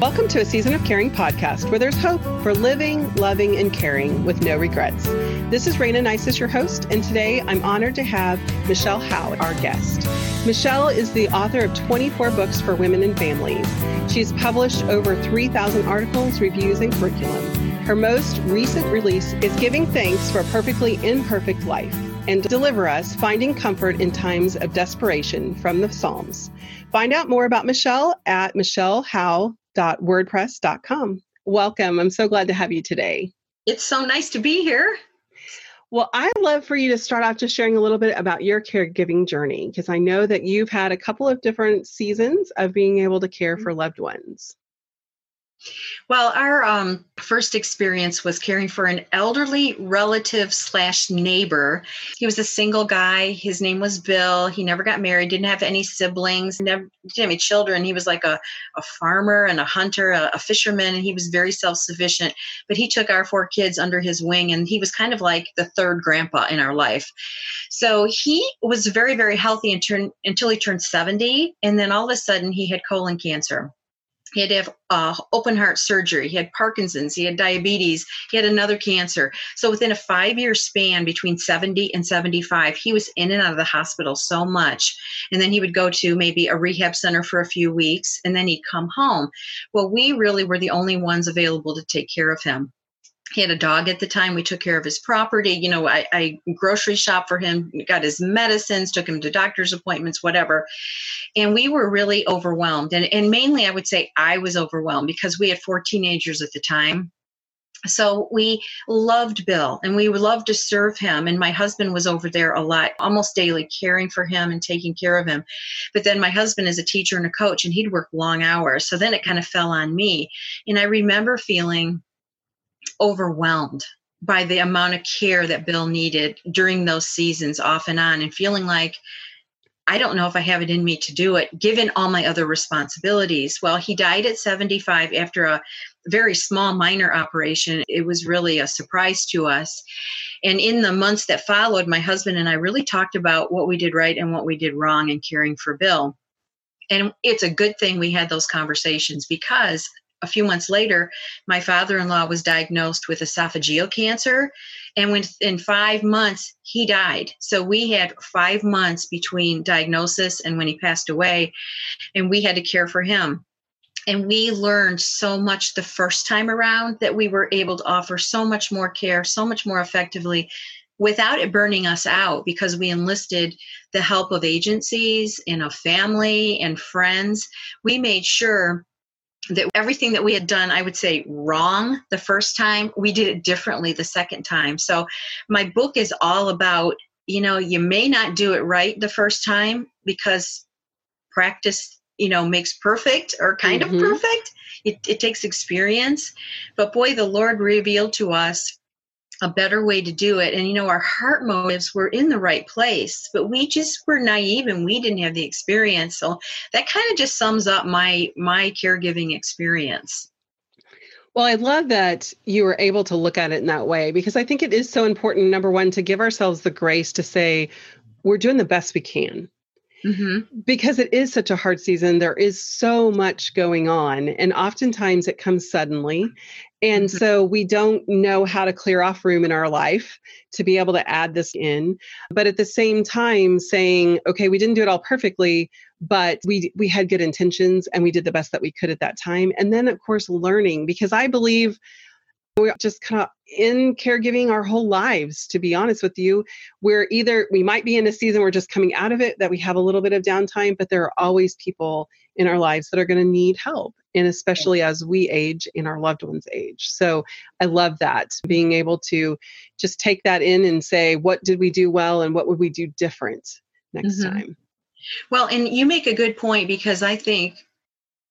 Welcome to a Season of Caring podcast where there's hope for living, loving, and caring with no regrets. This is Rayna Neises, your host, and today I'm honored to have Michele Howe, our guest. Michele is the author of 24 books for women and families. She's published over 3,000 articles, reviews, and curriculum. Her most recent release is Giving Thanks for a Perfectly Imperfect Life and Deliver Us Finding Comfort in Times of Desperation from the Psalms. Find out more about Michele at michellehowe.wordpress.com. Welcome. I'm so glad to have you today. It's so nice to be here. Well, I'd love for you to start off just sharing a little bit about your caregiving journey because I know that you've had a couple of different seasons of being able to care mm-hmm. for loved ones. Well, our um, first experience was caring for an elderly relative slash neighbor. He was a single guy. His name was Bill. He never got married, didn't have any siblings, never didn't have any children. He was like a, a farmer and a hunter, a, a fisherman, and he was very self sufficient. But he took our four kids under his wing, and he was kind of like the third grandpa in our life. So he was very, very healthy until he turned 70, and then all of a sudden he had colon cancer he had to have uh, open heart surgery. He had Parkinson's. He had diabetes. He had another cancer. So within a five year span between 70 and 75, he was in and out of the hospital so much. And then he would go to maybe a rehab center for a few weeks and then he'd come home. Well, we really were the only ones available to take care of him he had a dog at the time. We took care of his property. You know, I, I grocery shop for him, got his medicines, took him to doctor's appointments, whatever. And we were really overwhelmed. And, and mainly, I would say I was overwhelmed because we had four teenagers at the time. So we loved Bill and we loved to serve him. And my husband was over there a lot, almost daily, caring for him and taking care of him. But then my husband is a teacher and a coach, and he'd work long hours. So then it kind of fell on me. And I remember feeling overwhelmed by the amount of care that Bill needed during those seasons off and on and feeling like I don't know if I have it in me to do it, given all my other responsibilities. Well, he died at 75 after a very small minor operation. It was really a surprise to us. And in the months that followed, my husband and I really talked about what we did right and what we did wrong in caring for Bill. And it's a good thing we had those conversations because a few months later, my father in law was diagnosed with esophageal cancer. And within five months, he died. So we had five months between diagnosis and when he passed away, and we had to care for him. And we learned so much the first time around that we were able to offer so much more care, so much more effectively without it burning us out because we enlisted the help of agencies and of family and friends. We made sure that everything that we had done, I would say wrong the first time, we did it differently the second time. So my book is all about, you know, you may not do it right the first time because practice, you know, makes perfect or kind mm-hmm. of perfect. It, it takes experience. But boy, the Lord revealed to us a better way to do it. And you know, our heart motives were in the right place, but we just were naive and we didn't have the experience. So that kind of just sums up my my caregiving experience. Well, I love that you were able to look at it in that way because I think it is so important, number one, to give ourselves the grace to say, we're doing the best we can. Mm-hmm. Because it is such a hard season, there is so much going on, and oftentimes it comes suddenly. And mm-hmm. so we don't know how to clear off room in our life to be able to add this in. But at the same time, saying, okay, we didn't do it all perfectly, but we we had good intentions and we did the best that we could at that time. And then of course learning, because I believe we're just kind of in caregiving our whole lives to be honest with you. We're either we might be in a season we're just coming out of it that we have a little bit of downtime but there are always people in our lives that are going to need help and especially as we age and our loved ones age. So i love that being able to just take that in and say what did we do well and what would we do different next mm-hmm. time? Well and you make a good point because i think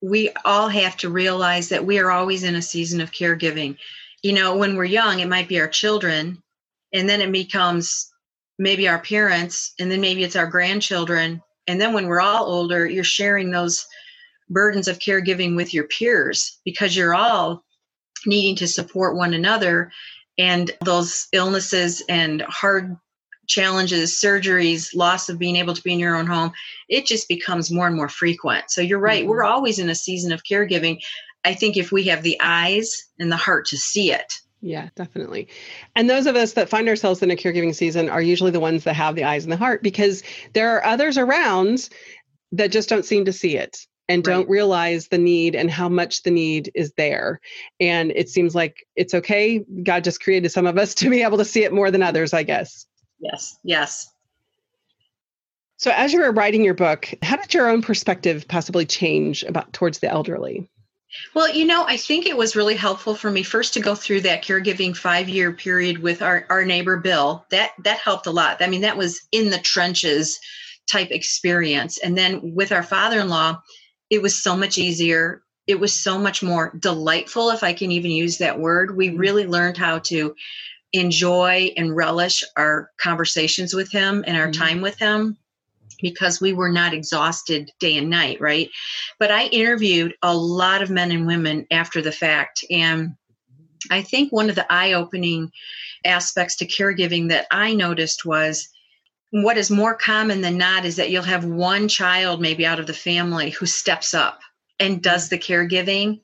we all have to realize that we are always in a season of caregiving you know, when we're young, it might be our children, and then it becomes maybe our parents, and then maybe it's our grandchildren. And then when we're all older, you're sharing those burdens of caregiving with your peers because you're all needing to support one another. And those illnesses and hard challenges, surgeries, loss of being able to be in your own home, it just becomes more and more frequent. So you're right, mm-hmm. we're always in a season of caregiving I think if we have the eyes and the heart to see it, yeah, definitely. And those of us that find ourselves in a caregiving season are usually the ones that have the eyes and the heart because there are others around that just don't seem to see it and right. don't realize the need and how much the need is there. And it seems like it's okay. God just created some of us to be able to see it more than others, I guess. Yes, yes. So as you were writing your book, how did your own perspective possibly change about towards the elderly? Well, you know, I think it was really helpful for me first to go through that caregiving five year period with our, our neighbor Bill. That that helped a lot. I mean, that was in the trenches type experience. And then with our father in law, it was so much easier. It was so much more delightful, if I can even use that word. We mm-hmm. really learned how to enjoy and relish our conversations with him and our mm-hmm. time with him because we were not exhausted day and night, right? But I interviewed a lot of men and women after the fact. And I think one of the eye opening aspects to caregiving that I noticed was what is more common than not is that you'll have one child maybe out of the family who steps up and does the caregiving.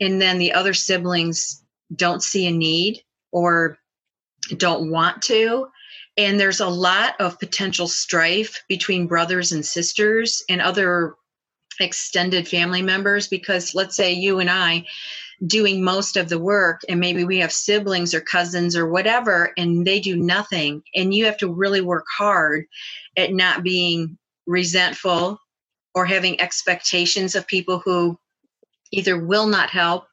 And then the other siblings don't see a need or don't want to and there's a lot of potential strife between brothers and sisters and other extended family members because let's say you and I doing most of the work and maybe we have siblings or cousins or whatever and they do nothing and you have to really work hard at not being resentful or having expectations of people who either will not help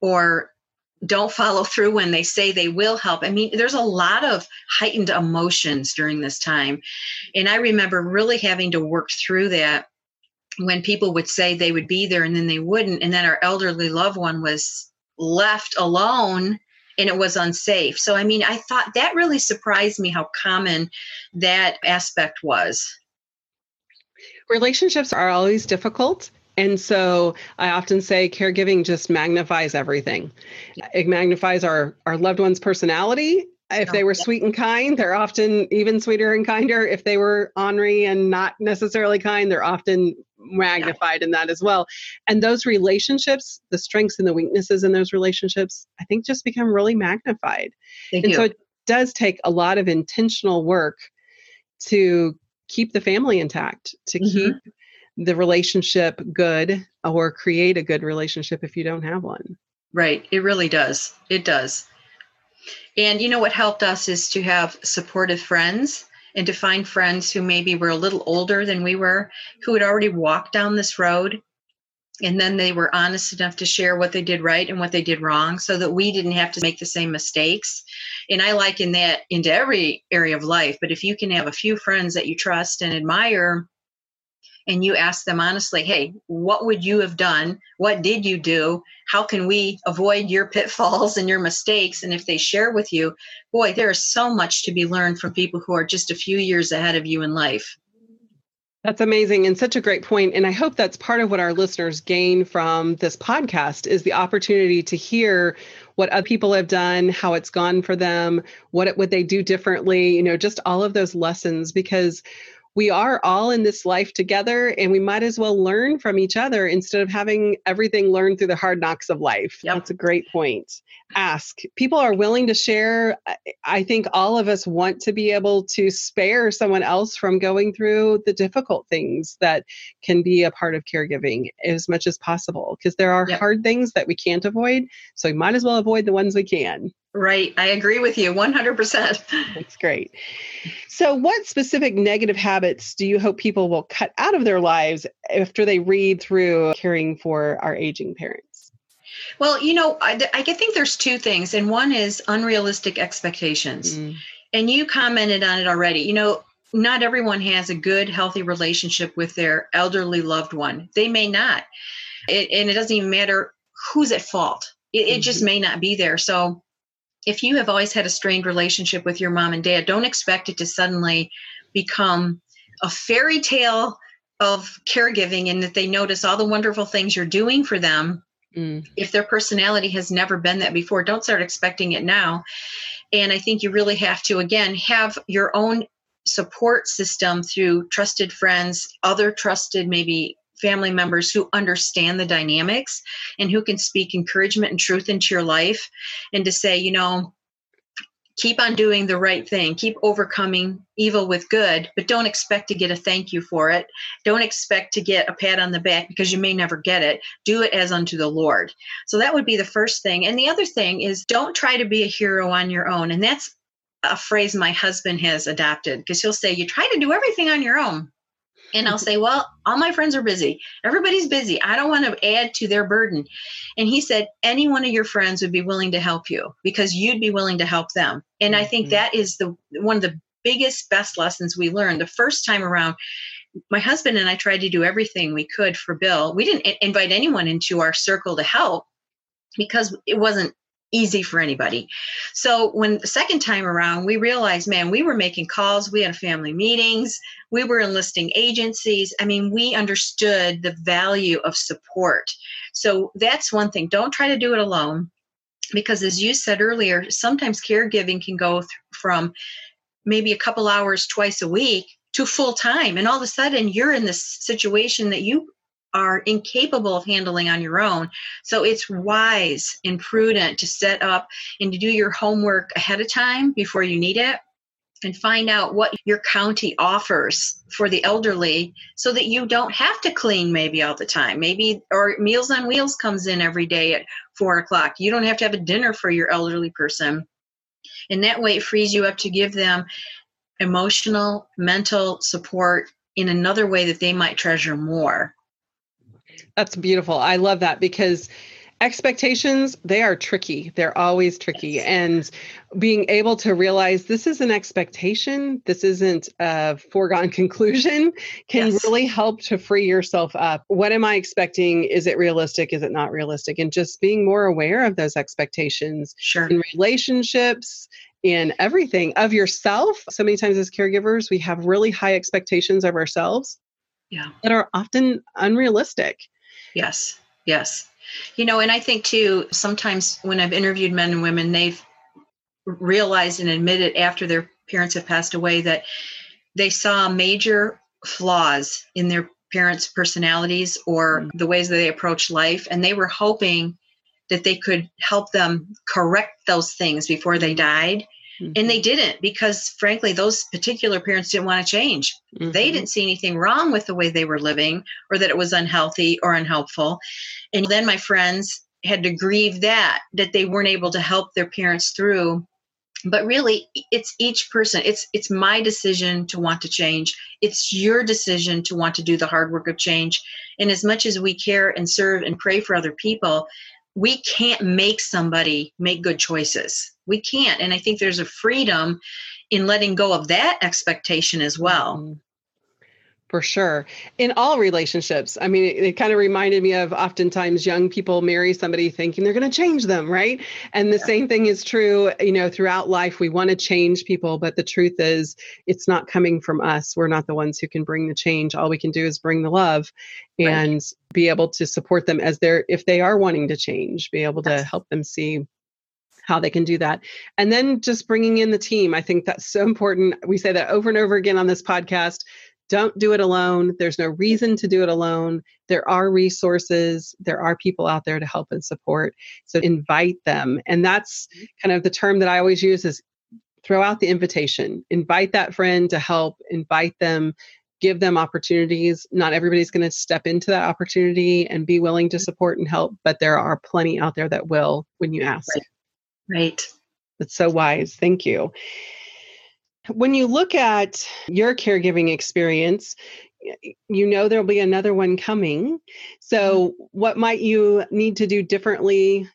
or don't follow through when they say they will help. I mean, there's a lot of heightened emotions during this time. And I remember really having to work through that when people would say they would be there and then they wouldn't. And then our elderly loved one was left alone and it was unsafe. So, I mean, I thought that really surprised me how common that aspect was. Relationships are always difficult and so I often say caregiving just magnifies everything. It magnifies our, our loved one's personality. If they were sweet and kind, they're often even sweeter and kinder. If they were ornery and not necessarily kind, they're often magnified in that as well. And those relationships, the strengths and the weaknesses in those relationships, I think just become really magnified. Thank and you. so it does take a lot of intentional work to keep the family intact, to mm-hmm. keep the relationship good or create a good relationship if you don't have one. Right. It really does. It does. And you know what helped us is to have supportive friends and to find friends who maybe were a little older than we were, who had already walked down this road. And then they were honest enough to share what they did right and what they did wrong so that we didn't have to make the same mistakes. And I liken that into every area of life. But if you can have a few friends that you trust and admire and you ask them honestly, hey, what would you have done? What did you do? How can we avoid your pitfalls and your mistakes? And if they share with you, boy, there is so much to be learned from people who are just a few years ahead of you in life. That's amazing and such a great point. And I hope that's part of what our listeners gain from this podcast is the opportunity to hear what other people have done, how it's gone for them, what it, would they do differently, you know, just all of those lessons because we are all in this life together and we might as well learn from each other instead of having everything learned through the hard knocks of life. Yep. That's a great point. Ask. People are willing to share. I think all of us want to be able to spare someone else from going through the difficult things that can be a part of caregiving as much as possible because there are yep. hard things that we can't avoid. So we might as well avoid the ones we can. Right. I agree with you 100%. That's great. So, what specific negative habits do you hope people will cut out of their lives after they read through caring for our aging parents? Well, you know, I, I think there's two things, and one is unrealistic expectations. Mm. And you commented on it already. You know, not everyone has a good, healthy relationship with their elderly loved one. They may not. It, and it doesn't even matter who's at fault, it, mm-hmm. it just mm-hmm. may not be there. So, if you have always had a strained relationship with your mom and dad, don't expect it to suddenly become a fairy tale of caregiving and that they notice all the wonderful things you're doing for them. Mm. If their personality has never been that before, don't start expecting it now. And I think you really have to, again, have your own support system through trusted friends, other trusted, maybe family members who understand the dynamics and who can speak encouragement and truth into your life and to say, you know, keep on doing the right thing, keep overcoming evil with good, but don't expect to get a thank you for it. Don't expect to get a pat on the back because you may never get it. Do it as unto the Lord. So that would be the first thing. And the other thing is don't try to be a hero on your own. And that's a phrase my husband has adopted because he'll say, You try to do everything on your own. And I'll say, Well, all my friends are busy. Everybody's busy. I don't want to add to their burden. And he said, Any one of your friends would be willing to help you because you'd be willing to help them. And I think mm-hmm. that is the one of the biggest, best lessons we learned the first time around. My husband and I tried to do everything we could for Bill. We didn't invite anyone into our circle to help because it wasn't easy for anybody. So when the second time around, we realized, man, we were making calls, we had family meetings, we were enlisting agencies. I mean, we understood the value of support. So that's one thing. Don't try to do it alone. Because as you said earlier, sometimes caregiving can go th- from maybe a couple hours twice a week to full time. And all of a sudden, you're in this situation that you are incapable of handling on your own. So it's wise and prudent to set up and to do your homework ahead of time before you need it and find out what your county offers for the elderly so that you don't have to clean maybe all the time. Maybe, or Meals on Wheels comes in every day at four o'clock. You don't have to have a dinner for your elderly person. And that way it frees you up to give them emotional, mental support in another way that they might treasure more. That's beautiful. I love that because expectations they are tricky. They're always tricky. And being able to realize this is an expectation this isn't a foregone conclusion can yes. really help to free yourself up. What am i expecting? Is it realistic? Is it not realistic? And just being more aware of those expectations sure. in relationships in everything of yourself. So many times as caregivers we have really high expectations of ourselves yeah that are often unrealistic Yes, yes. You know, and I think too, sometimes when I've interviewed men and women, they've realized and admitted after their parents have passed away that they saw major flaws in their parents' personalities or mm-hmm. the ways that they approach life, and they were hoping that they could help them correct those things before they died. Mm-hmm. And they didn't because, frankly, those particular parents didn't want to change. Mm-hmm. They didn't see anything wrong with the way they were living or that it was unhealthy or unhelpful. And then my friends had to grieve that, that they weren't able to help their parents through but really it's each person it's it's my decision to want to change it's your decision to want to do the hard work of change and as much as we care and serve and pray for other people we can't make somebody make good choices. We can't. And I think there's a freedom in letting go of that expectation as well. Mm-hmm. For sure in all relationships i mean it, it kind of reminded me of oftentimes young people marry somebody thinking they're going to change them right and the yeah. same thing is true you know throughout life we want to change people but the truth is it's not coming from us we're not the ones who can bring the change all we can do is bring the love and right. be able to support them as they're if they are wanting to change be able to yes. help them see how they can do that. And then just bringing in the team. I think that's so important. We say that over and over again on this podcast. Don't do it alone. There's no reason to do it alone. There are resources, there are people out there to help and support. So invite them. And that's kind of the term that I always use is throw out the invitation. Invite that friend to help, invite them, give them opportunities. Not everybody's going to step into that opportunity and be willing to support and help, but there are plenty out there that will when you ask. Right. right. That's so wise. Thank you. When you look at your caregiving experience, you know there'll be another one coming. So, mm-hmm. what might you need to do differently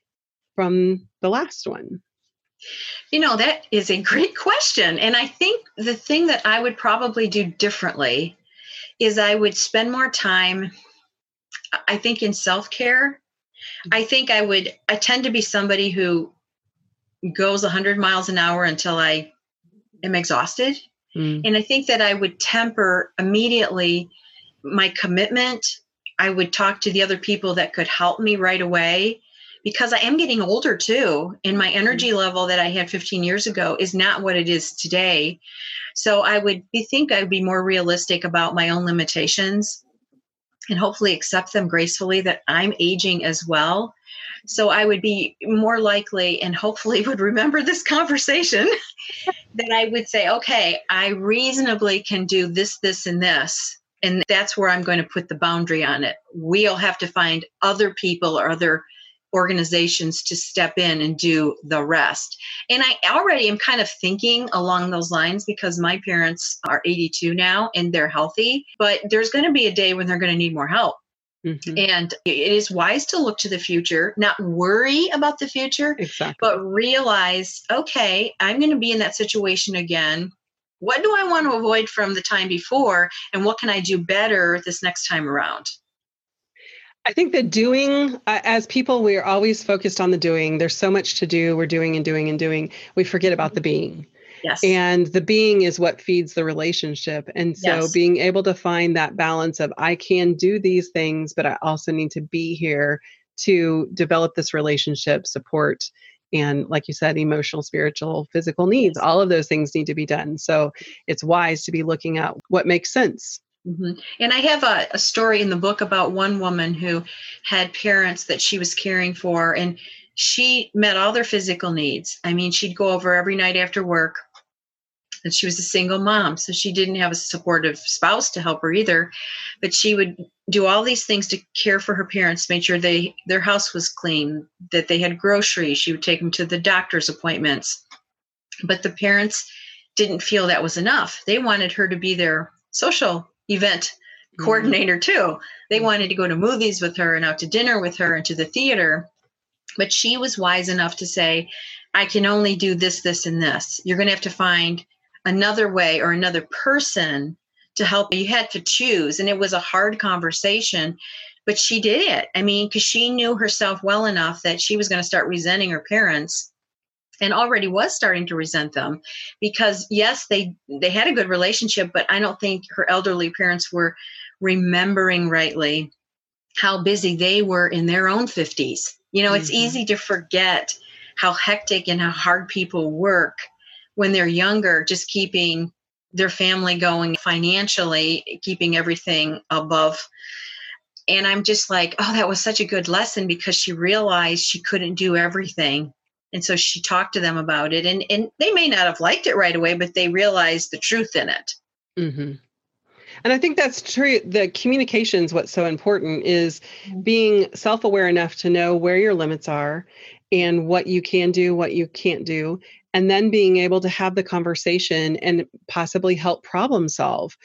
from the last one? You know, that is a great question. And I think the thing that I would probably do differently is I would spend more time, I think, in self care. I think I would, I tend to be somebody who goes 100 miles an hour until I am exhausted. Mm. And I think that I would temper immediately my commitment. I would talk to the other people that could help me right away because I am getting older too. And my energy mm. level that I had 15 years ago is not what it is today. So I would be, think I'd be more realistic about my own limitations and hopefully accept them gracefully that I'm aging as well. So I would be more likely and hopefully would remember this conversation that I would say, okay, I reasonably can do this, this, and this. And that's where I'm going to put the boundary on it. We'll have to find other people or other organizations to step in and do the rest. And I already am kind of thinking along those lines because my parents are 82 now and they're healthy, but there's going to be a day when they're going to need more help. Mm-hmm. And it is wise to look to the future, not worry about the future, exactly. but realize, okay, I'm going to be in that situation again. What do I want to avoid from the time before? And what can I do better this next time around? I think the doing, uh, as people, we are always focused on the doing. There's so much to do. We're doing and doing and doing. We forget about the being. Yes. And the being is what feeds the relationship. And so yes. being able to find that balance of I can do these things, but I also need to be here to develop this relationship, support, and like you said, emotional, spiritual, physical needs. All of those things need to be done. So it's wise to be looking at what makes sense Mm-hmm. And I have a, a, story in the book about one woman who had parents that she was caring for, and she met all their physical needs. I mean, she'd go over every night after work, and she was a single mom, so she didn't have a supportive spouse to help her either. But she would do all these things to care for her parents, make sure they their house was clean, that they had groceries. She would take them to the doctor's appointments. But the parents didn't feel that was enough. They wanted her to be their social event mm-hmm. coordinator too. They wanted to go to movies with her and out to dinner with her and to the theater. But she was wise enough to say, I can only do this, this, and this. You're going to have to find another way or another person to help. You had to choose. And it was a hard conversation, but she did it. I mean, because she knew herself well enough that she was going to start resenting her parents and already was starting to resent them because yes they they had a good relationship but i don't think her elderly parents were remembering rightly how busy they were in their own 50s you know mm-hmm. it's easy to forget how hectic and how hard people work when they're younger just keeping their family going financially keeping everything above and i'm just like oh that was such a good lesson because she realized she couldn't do everything and so she talked to them about it and, and they may not have liked it right away but they realized the truth in it mm-hmm. And i think that's true the communication is what's so important is mm-hmm. being self-aware enough to know where your limits are and what you can do what you can't do and then being able to have the conversation and possibly help problem solve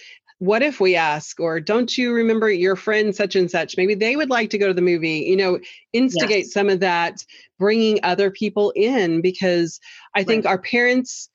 what if we ask or don't you remember your friend such and such maybe they would like to go to the movie you know instigate yes. some of that bringing other people in because i think right. our parents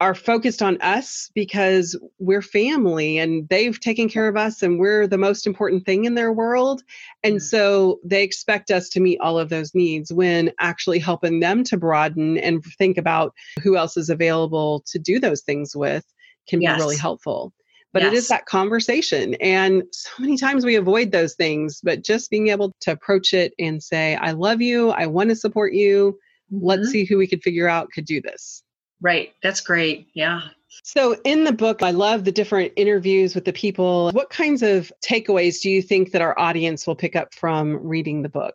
are focused on us because we're family and they've taken care of us and we're the most important thing in their world. And so they expect us to meet all of those needs when actually helping them to broaden and think about who else is available to do those things with can yes. be really helpful but yes. it is that conversation and so many times we avoid those things but just being able to approach it and say i love you i want to support you mm-hmm. let's see who we could figure out could do this right. That's great. Yeah. So in the book i love the different interviews with the people. What kinds of takeaways do you think that our audience will pick up from reading the book?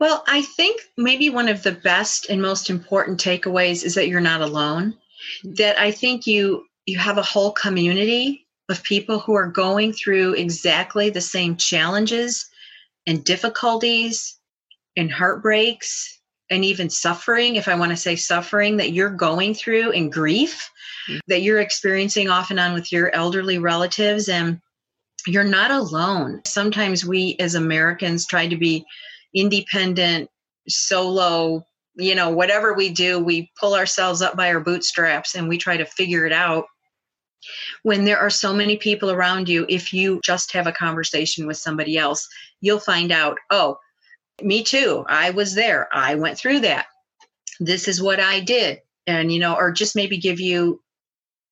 Well i think maybe one of the best and most important takeaways is that you're not alone mm. that i think you you have a whole community of people who are going through exactly the same challenges and difficulties and heartbreaks and even suffering, if I want to say suffering, that you're going through and grief mm-hmm. that you're experiencing off and on with your elderly relatives. And you're not alone. Sometimes we as Americans try to be independent, solo, you know, whatever we do, we pull ourselves up by our bootstraps and we try to figure it out when there are so many people around you, if you just have a conversation with somebody else, you'll find out, oh, me too. I was there. I went through that. This is what I did. And, you know, or just maybe give you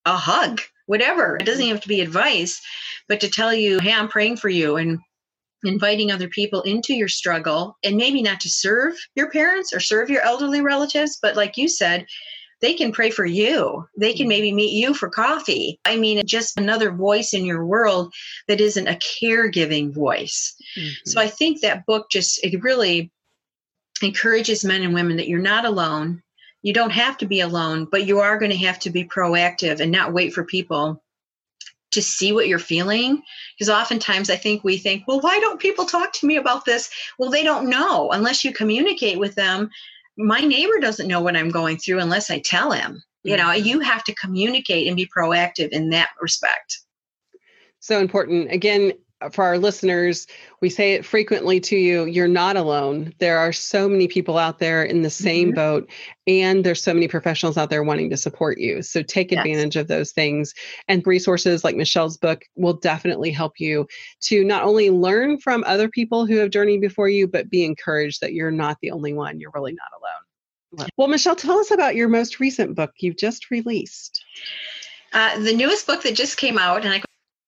a hug, whatever. It doesn't have to be advice, but to tell you, hey, I'm praying for you and inviting other people into your struggle and maybe not to serve your parents or serve your elderly relatives, but like you said, they can pray for you. They can maybe meet you for coffee. I mean, just another voice in your world that isn't a caregiving voice. Mm-hmm. So I think that book just, it really encourages men and women that you're not alone. You don't have to be alone, but you are going to have to be proactive and not wait for people to see what you're feeling because oftentimes i think we think well why don't people talk to me about this well they don't know unless you communicate with them my neighbor doesn't know what i'm going through unless i tell him you know mm-hmm. you have to communicate and be proactive in that respect so important again for our listeners, we say it frequently to you you're not alone. There are so many people out there in the same mm-hmm. boat, and there's so many professionals out there wanting to support you. So take yes. advantage of those things. And resources like Michele's book will definitely help you to not only learn from other people who have journeyed before you, but be encouraged that you're not the only one. You're really not alone. Well, Michele, tell us about your most recent book you've just released. Uh, the newest book that just came out, and I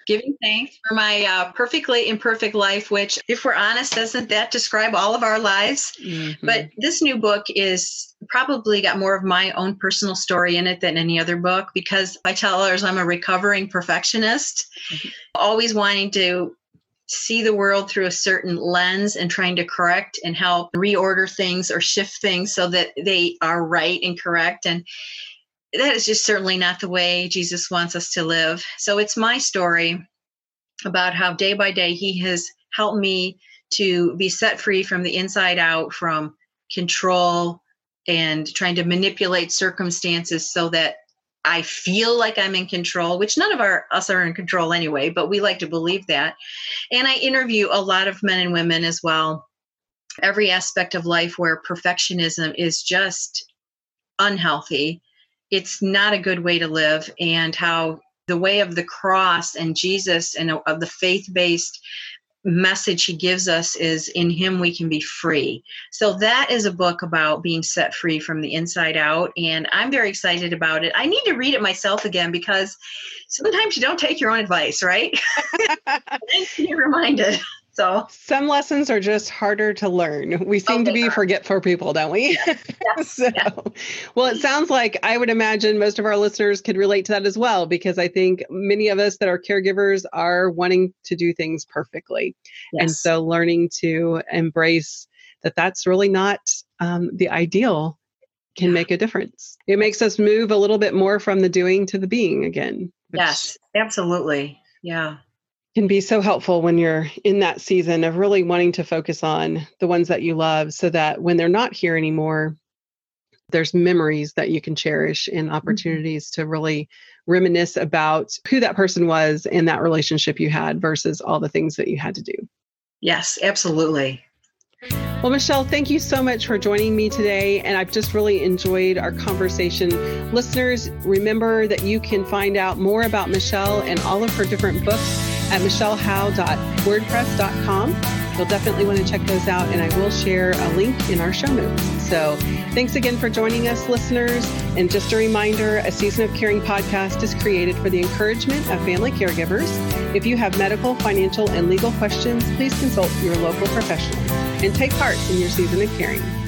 giving thanks for my uh, perfectly imperfect life, which, if we're honest, doesn't that describe all of our lives? Mm-hmm. But this new book is probably got more of my own personal story in it than any other book because I tell others I'm a recovering perfectionist, mm-hmm. always wanting to see the world through a certain lens and trying to correct and help reorder things or shift things so that they are right and correct. And that is just certainly not the way Jesus wants us to live. So it's my story about how day by day he has helped me to be set free from the inside out from control and trying to manipulate circumstances so that I feel like I'm in control, which none of our us are in control anyway, but we like to believe that. And I interview a lot of men and women as well. Every aspect of life where perfectionism is just unhealthy it's not a good way to live and how the way of the cross and Jesus and of the faith based message he gives us is in him we can be free. So that is a book about being set free from the inside out and I'm very excited about it. I need to read it myself again because sometimes you don't take your own advice, right? You're reminded. So some lessons are just harder to learn. We seem oh, to be are. forgetful people, don't we? Yeah. Yeah. so, yeah. well, it sounds like I would imagine most of our listeners could relate to that as well, because I think many of us that are caregivers are wanting to do things perfectly. Yes. And so learning to embrace that that's really not um, the ideal can make a difference. It makes us move a little bit more from the doing to the being again. Which, yes, absolutely. Yeah can be so helpful when you're in that season of really wanting to focus on the ones that you love so that when they're not here anymore there's memories that you can cherish and mm-hmm. opportunities mm-hmm. to really reminisce about who that person was and that relationship you had versus all the things that you had to do. Yes, absolutely. Well, Michele, thank you so much for joining me today. And I've just really enjoyed our conversation. Listeners, remember that you can find out more about Michele and all of her different books at michellehowe.wordpress.com. You'll definitely want to check those out, and I will share a link in our show notes. So, thanks again for joining us, listeners. And just a reminder a Season of Caring podcast is created for the encouragement of family caregivers. If you have medical, financial, and legal questions, please consult your local professional and take part in your Season of Caring.